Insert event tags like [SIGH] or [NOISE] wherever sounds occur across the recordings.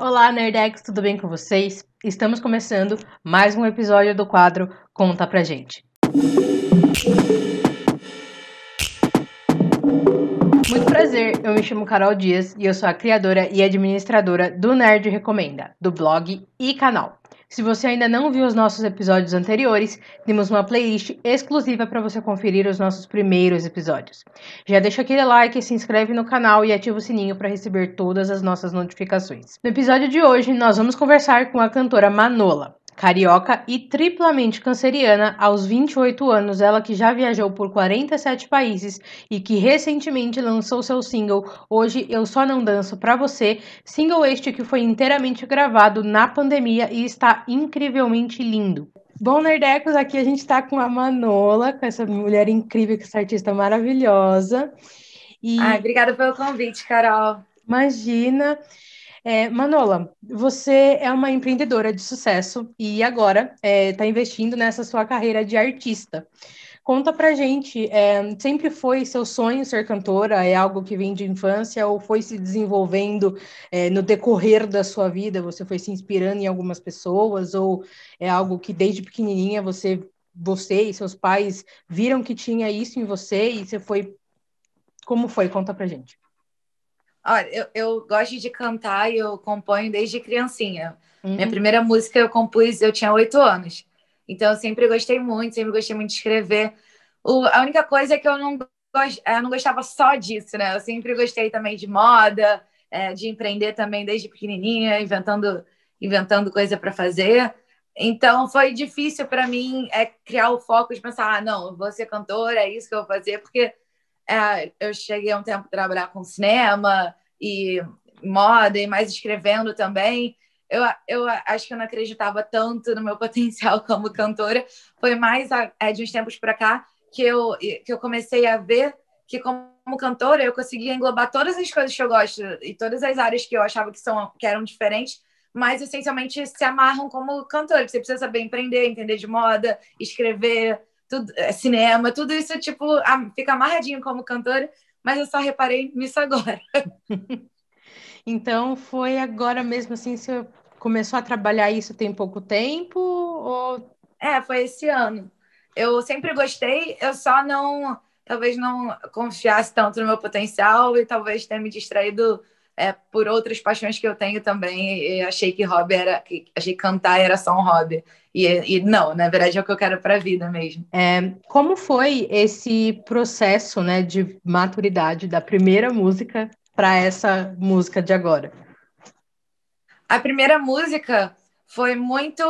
Olá, Nerdex, tudo bem com vocês? Estamos começando mais um episódio do quadro Conta Pra Gente. Muito prazer, eu me chamo Carol Dias e eu sou a criadora e administradora do Nerd Recomenda, do blog e canal. Se você ainda não viu os nossos episódios anteriores, temos uma playlist exclusiva para você conferir os nossos primeiros episódios. Já deixa aquele like, se inscreve no canal e ativa o sininho para receber todas as nossas notificações. No episódio de hoje, nós vamos conversar com a cantora Manola. Carioca e triplamente canceriana, aos 28 anos, ela que já viajou por 47 países e que recentemente lançou seu single Hoje Eu Só Não Danço Pra Você, single este que foi inteiramente gravado na pandemia e está incrivelmente lindo. Bom, Nerdecos, aqui a gente está com a Manola, com essa mulher incrível, com essa artista maravilhosa. E... Ai, obrigada pelo convite, Carol. Imagina. É, Manola, você é uma empreendedora de sucesso e agora está é, tá investindo nessa sua carreira de artista. Conta pra gente, é, sempre foi seu sonho ser cantora? É algo que vem de infância ou foi se desenvolvendo é, no decorrer da sua vida? Você foi se inspirando em algumas pessoas ou é algo que desde pequenininha você, você e seus pais viram que tinha isso em você e você foi? Como foi? Conta pra gente. Olha, eu, eu gosto de cantar e eu componho desde criancinha. Uhum. Minha primeira música eu compus, eu tinha oito anos. Então, eu sempre gostei muito, sempre gostei muito de escrever. O, a única coisa é que eu não, gost, eu não gostava só disso, né? Eu sempre gostei também de moda, é, de empreender também desde pequenininha, inventando, inventando coisa para fazer. Então, foi difícil para mim é, criar o foco de pensar, ah, não, vou ser cantora, é isso que eu vou fazer, porque é, eu cheguei um tempo a trabalhar com cinema e moda e mais escrevendo também. Eu, eu acho que eu não acreditava tanto no meu [LAUGHS] potencial como cantora. Foi mais é, de uns tempos para cá que eu, que eu comecei a ver que como cantora eu conseguia englobar todas as coisas que eu gosto e todas as áreas que eu achava que, são, que eram diferentes, mas essencialmente se amarram como cantora. Você precisa saber empreender, entender de moda, escrever, tudo, é, cinema, tudo isso, tipo, fica amarradinho como cantora, mas eu só reparei nisso agora. [LAUGHS] então, foi agora mesmo assim, você começou a trabalhar isso tem pouco tempo? Ou... É, foi esse ano. Eu sempre gostei, eu só não, talvez não confiasse tanto no meu potencial e talvez tenha me distraído é, por outras paixões que eu tenho também. Achei que hobby era, achei que cantar era só um hobby. E, e não, na verdade é o que eu quero para a vida mesmo. É, como foi esse processo né, de maturidade da primeira música para essa música de agora? A primeira música foi muito,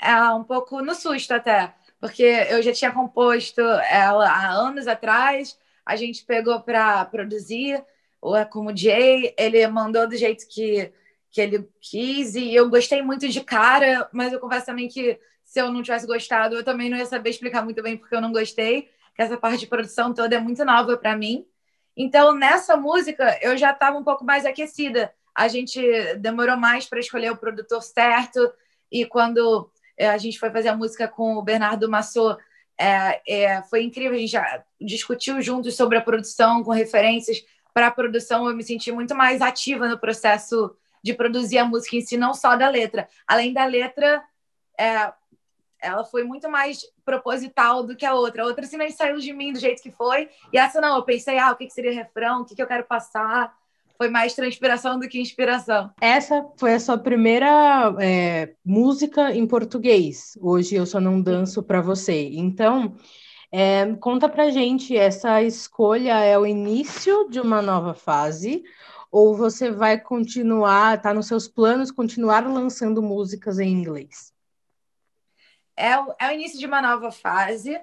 é, um pouco no susto até, porque eu já tinha composto ela há anos atrás, a gente pegou para produzir, como Jay, ele mandou do jeito que que ele quis e eu gostei muito de cara, mas eu confesso também que se eu não tivesse gostado, eu também não ia saber explicar muito bem porque eu não gostei, que essa parte de produção toda é muito nova para mim. Então, nessa música, eu já estava um pouco mais aquecida. A gente demorou mais para escolher o produtor certo e quando é, a gente foi fazer a música com o Bernardo Massot, é, é, foi incrível, a gente já discutiu juntos sobre a produção, com referências para a produção, eu me senti muito mais ativa no processo de produzir a música em si, não só da letra. Além da letra, é, ela foi muito mais proposital do que a outra. A outra simplesmente saiu de mim do jeito que foi, e essa não, eu pensei, ah, o que seria refrão, o que eu quero passar. Foi mais transpiração do que inspiração. Essa foi a sua primeira é, música em português. Hoje eu só não danço para você. Então, é, conta pra gente, essa escolha é o início de uma nova fase ou você vai continuar, tá nos seus planos continuar lançando músicas em inglês? É o, é o início de uma nova fase.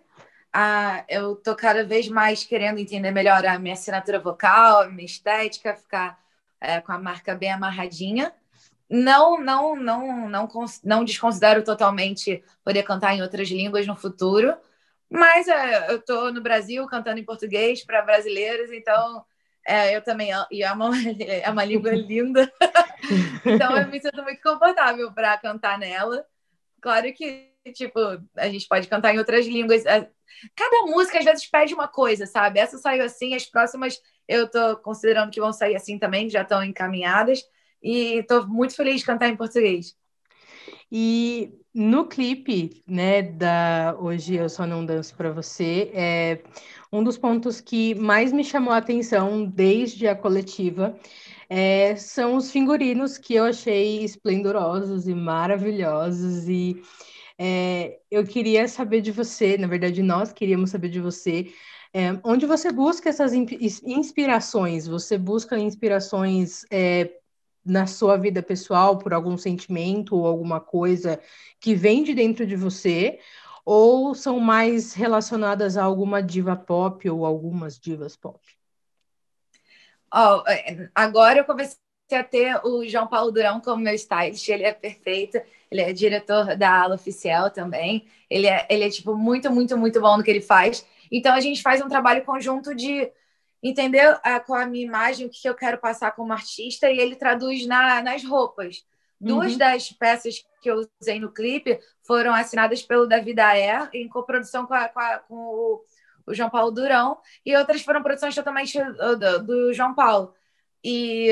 Ah, eu tô cada vez mais querendo entender melhor a minha assinatura vocal, a minha estética, ficar é, com a marca bem amarradinha. Não, não, não, não, não desconsidero totalmente poder cantar em outras línguas no futuro, mas é, eu tô no Brasil cantando em português para brasileiros, então é, eu também e é uma, [LAUGHS] é uma língua linda. [LAUGHS] então eu me sinto muito confortável para cantar nela. Claro que, tipo, a gente pode cantar em outras línguas. É, cada música às vezes pede uma coisa, sabe? Essa saiu assim, as próximas eu tô considerando que vão sair assim também, já estão encaminhadas. e estou muito feliz de cantar em português. E no clipe, né, da Hoje Eu Só Não Danço Pra Você, é um dos pontos que mais me chamou a atenção desde a coletiva é, são os figurinos que eu achei esplendorosos e maravilhosos e é, eu queria saber de você, na verdade nós queríamos saber de você, é, onde você busca essas inspirações? Você busca inspirações é, na sua vida pessoal por algum sentimento ou alguma coisa que vem de dentro de você? Ou são mais relacionadas a alguma diva pop ou algumas divas pop? Oh, agora eu comecei a ter o João Paulo Durão como meu stylist, ele é perfeito, ele é diretor da ala oficial também, ele é, ele é tipo muito, muito, muito bom no que ele faz. Então a gente faz um trabalho conjunto de entender a, qual a minha imagem, o que eu quero passar como artista, e ele traduz na, nas roupas. Duas uhum. das peças que eu usei no clipe foram assinadas pelo Davi Daé, em coprodução com, a, com, a, com o, o, João Paulo Durão, e outras foram produções totalmente do, do, João Paulo. E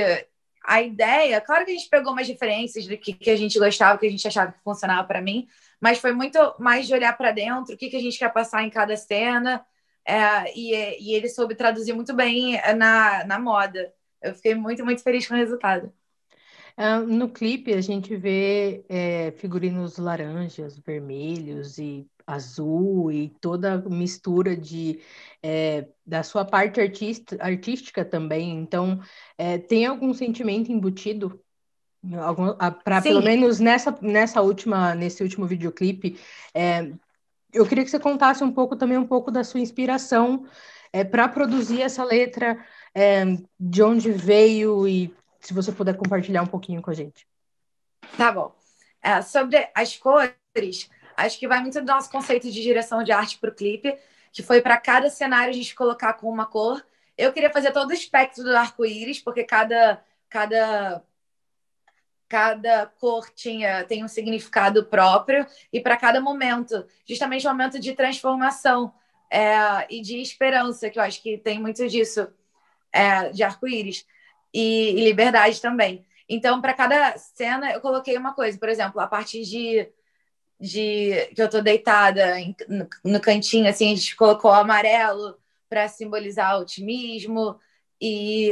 a ideia, claro que a gente pegou umas referências do que, que a gente gostava, que a gente achava que funcionava para mim, mas foi muito mais de olhar para dentro, o que, que a gente quer passar em cada cena, é, e, e, ele soube traduzir muito bem na, na moda. Eu fiquei muito, muito feliz com o resultado. Uh, no clipe, a gente vê é, figurinos laranjas, vermelhos e azul e toda mistura de é, da sua parte artista, artística também. Então, é, tem algum sentimento embutido? Para pelo menos nessa, nessa última nesse último videoclipe, eu queria que você contasse um pouco também um pouco da sua inspiração é, para produzir essa letra, é, de onde veio e se você puder compartilhar um pouquinho com a gente. Tá bom. É, sobre as cores, acho que vai muito do nosso conceito de direção de arte para o clipe, que foi para cada cenário a gente colocar com uma cor. Eu queria fazer todo o espectro do arco-íris, porque cada, cada cada cor tinha tem um significado próprio e para cada momento, justamente um momento de transformação é, e de esperança, que eu acho que tem muito disso é, de arco-íris e, e, liberdade também. Então, para cada cena, eu coloquei uma coisa, por exemplo, a parte de, de que eu estou deitada em, no, no, cantinho, assim, a gente colocou amarelo para simbolizar otimismo, e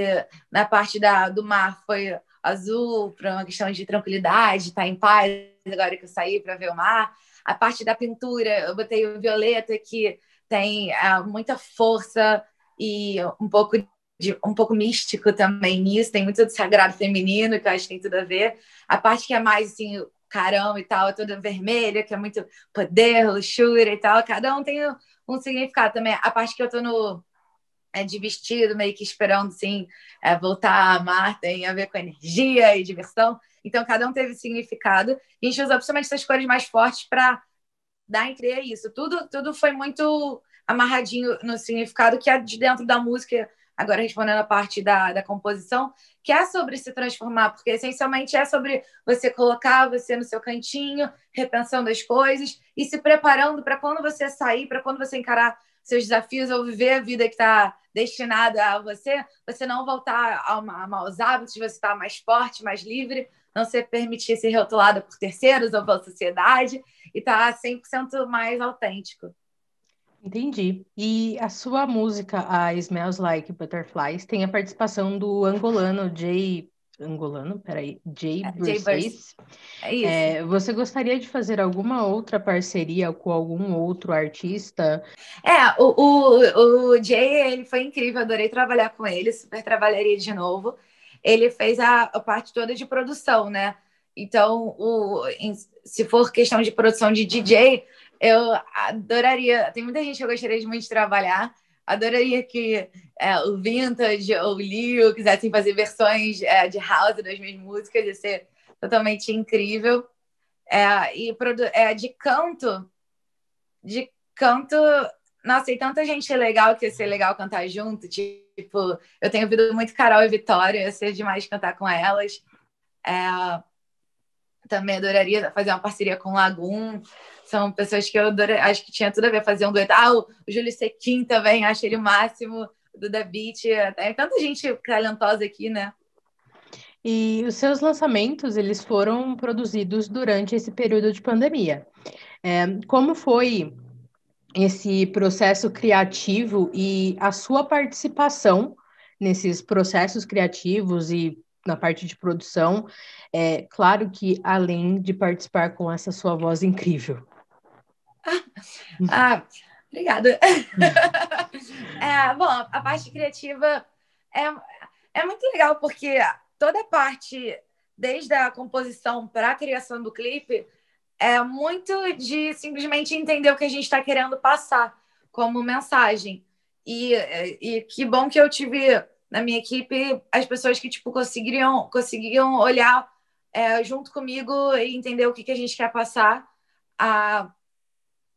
na parte da, do mar foi azul para uma questão de tranquilidade, estar tá em paz agora que eu saí para ver o mar. A parte da pintura, eu botei o violeta que tem é, muita força e um pouco de, um pouco místico também nisso, tem muito do sagrado feminino que eu acho que tem tudo a ver. A parte que é mais assim, carão e tal, é toda vermelha, que é muito poder, luxúria e tal, cada um tem um significado também. A parte que eu tô no é, de vestido, meio que esperando assim, é, voltar a amar, tem a ver com energia e diversão. Então, cada um teve significado. E a gente usou principalmente essas cores mais fortes para dar entender isso. Tudo, tudo foi muito amarradinho no significado que é de dentro da música, agora respondendo a parte da, da composição, que é sobre se transformar, porque essencialmente é sobre você colocar você no seu cantinho, repensando as coisas e se preparando para quando você sair, para quando você encarar seus desafios ou viver a vida que está destinada a você, você não voltar a, a maus hábitos, você estar tá mais forte, mais livre, não se permitir ser rotulada por terceiros ou pela sociedade e estar tá 100% mais autêntico. Entendi. E a sua música, a Smells Like Butterflies, tem a participação do angolano Jay angolano, peraí, Jay Bruce. É isso. É, você gostaria de fazer alguma outra parceria com algum outro artista? É, o, o, o Jay, ele foi incrível, adorei trabalhar com ele, super trabalharia de novo. Ele fez a, a parte toda de produção, né? Então, o, em, se for questão de produção de DJ, eu adoraria, tem muita gente que eu gostaria de muito de trabalhar, Adoraria que é, o Vintage ou o Leo quisessem fazer versões é, de house das minhas músicas, ia ser totalmente incrível. É, e é, de canto, de canto, nossa, e tanta gente legal que ia ser legal cantar junto. Tipo, eu tenho ouvido muito Carol e Vitória, ia ser demais cantar com elas. É, também adoraria fazer uma parceria com Lagoon. São pessoas que eu acho que tinha tudo a ver fazer um dueto. Ah, o Júlio Sequim também, acho ele o máximo, do The Beat. Tanta gente talentosa aqui, né? E os seus lançamentos, eles foram produzidos durante esse período de pandemia. É, como foi esse processo criativo e a sua participação nesses processos criativos e na parte de produção? É claro que além de participar com essa sua voz incrível. Ah, obrigada. [LAUGHS] é, bom, a parte criativa é, é muito legal porque toda a parte, desde a composição para a criação do clipe, é muito de simplesmente entender o que a gente está querendo passar como mensagem. E, e que bom que eu tive na minha equipe as pessoas que tipo conseguiriam conseguiam olhar é, junto comigo e entender o que, que a gente quer passar. A,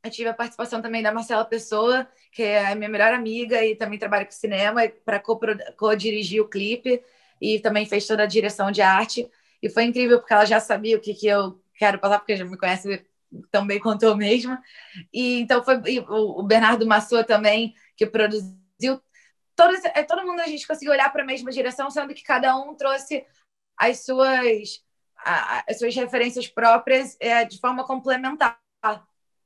eu tive a participação também da Marcela Pessoa, que é minha melhor amiga e também trabalha com cinema, para co-dirigir o clipe e também fez toda a direção de arte. E foi incrível, porque ela já sabia o que, que eu quero passar, porque já me conhece tão bem quanto eu mesma. E então foi e o Bernardo Massou também, que produziu. Todo, é, todo mundo a gente conseguiu olhar para a mesma direção, sendo que cada um trouxe as suas, as suas referências próprias é, de forma complementar.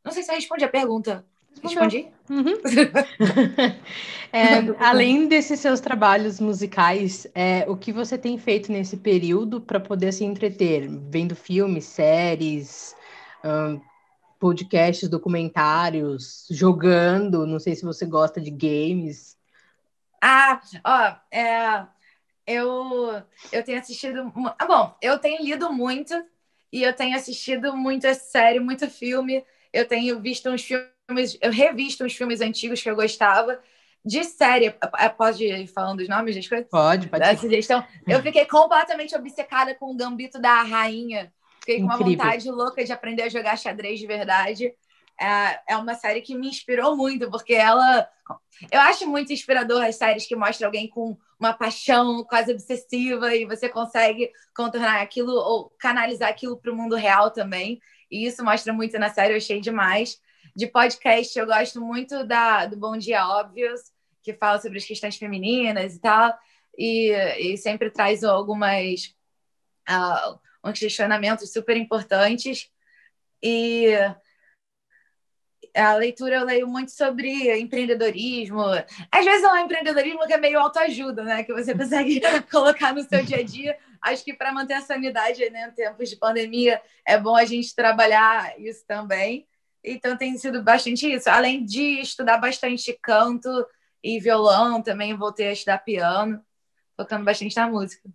Não sei se eu respondi a pergunta. Respondi? Uhum. [LAUGHS] é, além desses seus trabalhos musicais, é, o que você tem feito nesse período para poder se entreter? Vendo filmes, séries, um, podcasts, documentários, jogando? Não sei se você gosta de games. Ah, ó, é, eu, eu tenho assistido. Ah, bom, eu tenho lido muito e eu tenho assistido muita série, muito filme. Eu tenho visto uns filmes eu revisto uns filmes antigos que eu gostava. De série, posso ir falando os nomes das coisas? Pode, pode. Da sugestão. Eu fiquei completamente obcecada com o Gambito da Rainha. Fiquei Incrível. com uma vontade louca de aprender a jogar xadrez de verdade. É, é uma série que me inspirou muito, porque ela. Eu acho muito inspirador as séries que mostram alguém com uma paixão quase obsessiva e você consegue contornar aquilo ou canalizar aquilo para o mundo real também. E isso mostra muito na série, eu achei demais. De podcast, eu gosto muito da, do Bom Dia Óbvios, que fala sobre as questões femininas e tal, e, e sempre traz algumas uh, uns questionamentos super importantes. E a leitura eu leio muito sobre empreendedorismo. Às vezes é um empreendedorismo que é meio autoajuda, né? Que você [LAUGHS] consegue colocar no seu dia a dia. Acho que para manter a sanidade né, em tempos de pandemia é bom a gente trabalhar isso também. Então tem sido bastante isso. Além de estudar bastante canto e violão, também voltei a estudar piano, tocando bastante na música.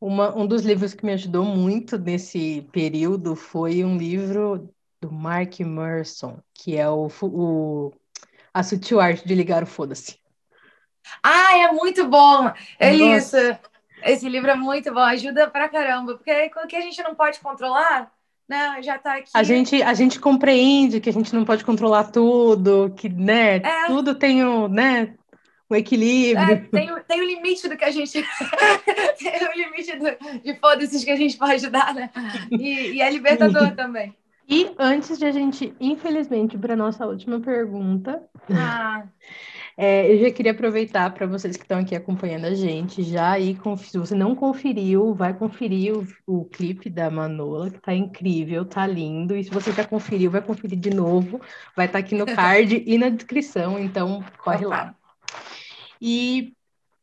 Uma, um dos livros que me ajudou muito nesse período foi um livro do Mark Merson, que é o, o A Sutil Arte de Ligar o Foda-se. Ah, é muito bom! É isso! Esse livro é muito bom, ajuda pra caramba, porque o que a gente não pode controlar, né, já tá aqui. A gente, a gente compreende que a gente não pode controlar tudo, que, né, é. tudo tem um, né, um equilíbrio. É, tem, tem o limite do que a gente. [LAUGHS] tem o limite do, de foda-se que a gente pode dar, né? E, e é libertador [LAUGHS] também. E antes de a gente, infelizmente, para nossa última pergunta. Ah. [LAUGHS] É, eu já queria aproveitar para vocês que estão aqui acompanhando a gente, já aí, se você não conferiu, vai conferir o, o clipe da Manola, que está incrível, tá lindo. E se você já conferiu, vai conferir de novo, vai estar tá aqui no card e na descrição, então corre Opa. lá. E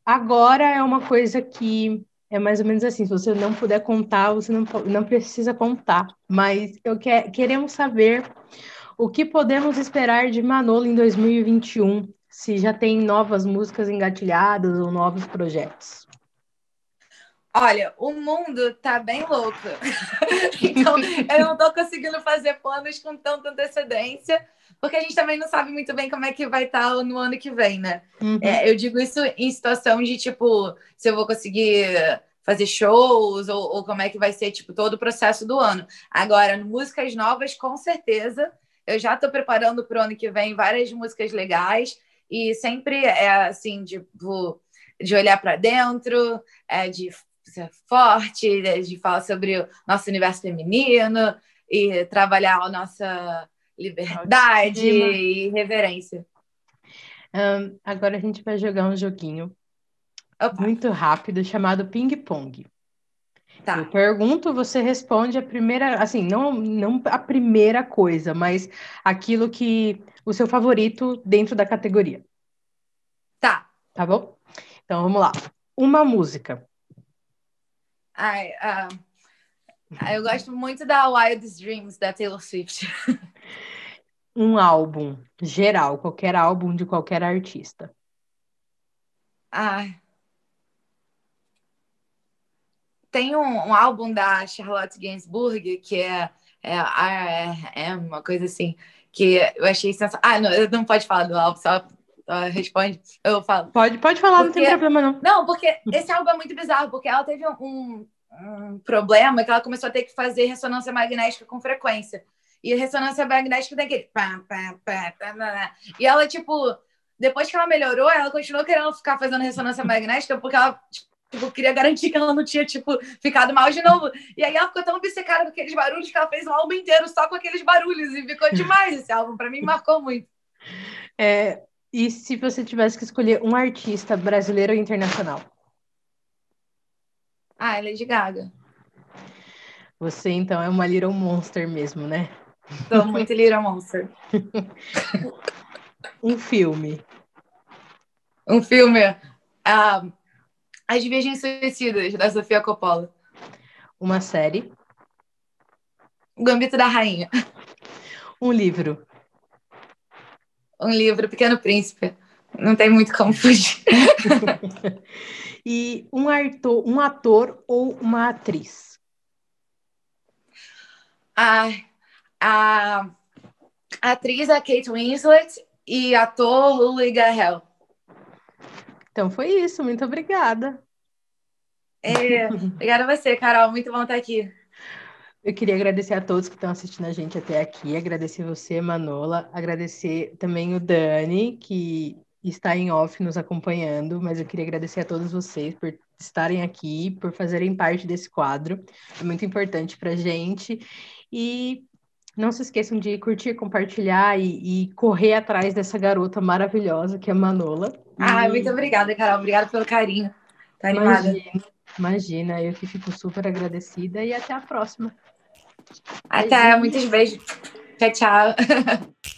agora é uma coisa que é mais ou menos assim, se você não puder contar, você não, não precisa contar. Mas eu que, queremos saber o que podemos esperar de Manolo em 2021 se já tem novas músicas engatilhadas ou novos projetos. Olha, o mundo tá bem louco. [LAUGHS] então, eu não tô conseguindo fazer planos com tanta antecedência, porque a gente também não sabe muito bem como é que vai estar tá no ano que vem, né? Uhum. É, eu digo isso em situação de, tipo, se eu vou conseguir fazer shows ou, ou como é que vai ser, tipo, todo o processo do ano. Agora, músicas novas, com certeza. Eu já estou preparando para o ano que vem várias músicas legais e sempre é assim, tipo, de olhar para dentro, é, de ser forte, de falar sobre o nosso universo feminino e trabalhar a nossa liberdade e reverência. Um, agora a gente vai jogar um joguinho Opa. muito rápido chamado Ping Pong. Tá. Eu pergunto, você responde a primeira, assim, não, não a primeira coisa, mas aquilo que o seu favorito dentro da categoria. Tá. Tá bom? Então vamos lá. Uma música. Ai, ah, eu gosto muito da Wildest Dreams da Taylor Swift. [LAUGHS] Um álbum geral, qualquer álbum de qualquer artista. Ai. Tem um, um álbum da Charlotte Gainsbourg que é, é RRM, uma coisa assim, que eu achei sensacional. Ah, não, não pode falar do álbum, só uh, responde, eu falo. Pode, pode falar, porque... não tem problema não. Não, porque esse álbum é muito bizarro, porque ela teve um, um problema que ela começou a ter que fazer ressonância magnética com frequência. E a ressonância magnética tem aquele. Pá, pá, pá, e ela, tipo, depois que ela melhorou, ela continuou querendo ficar fazendo ressonância magnética porque ela tipo, queria garantir que ela não tinha, tipo, ficado mal de novo. E aí ela ficou tão obcecada com aqueles barulhos que ela fez um álbum inteiro só com aqueles barulhos. E ficou demais esse álbum. Pra mim, marcou muito. É, e se você tivesse que escolher um artista brasileiro ou internacional? Ah, Lady Gaga. Você, então, é uma Little Monster mesmo, né? Tô muito Little Monster. [LAUGHS] um filme. Um filme. Uh, As Virgens Suicidas, da Sofia Coppola. Uma série. O Gambito da Rainha. Um livro. Um livro, Pequeno Príncipe. Não tem muito como fugir. [LAUGHS] e um ator, um ator ou uma atriz? A, a, a atriz é Kate Winslet e ator Louis Garrel. Então foi isso, muito obrigada. É, obrigada a você, Carol, muito bom estar aqui. Eu queria agradecer a todos que estão assistindo a gente até aqui, agradecer você, Manola, agradecer também o Dani, que está em off nos acompanhando, mas eu queria agradecer a todos vocês por estarem aqui, por fazerem parte desse quadro. É muito importante para a gente. E não se esqueçam de curtir, compartilhar e, e, correr atrás dessa garota maravilhosa que é a Manola. Ah, e... muito obrigada, Carol. Obrigada pelo carinho. Tá animada. Imagina, imagina, eu que fico super agradecida e até a próxima. Até, beijinho. muitos beijos. Tchau, tchau. [LAUGHS]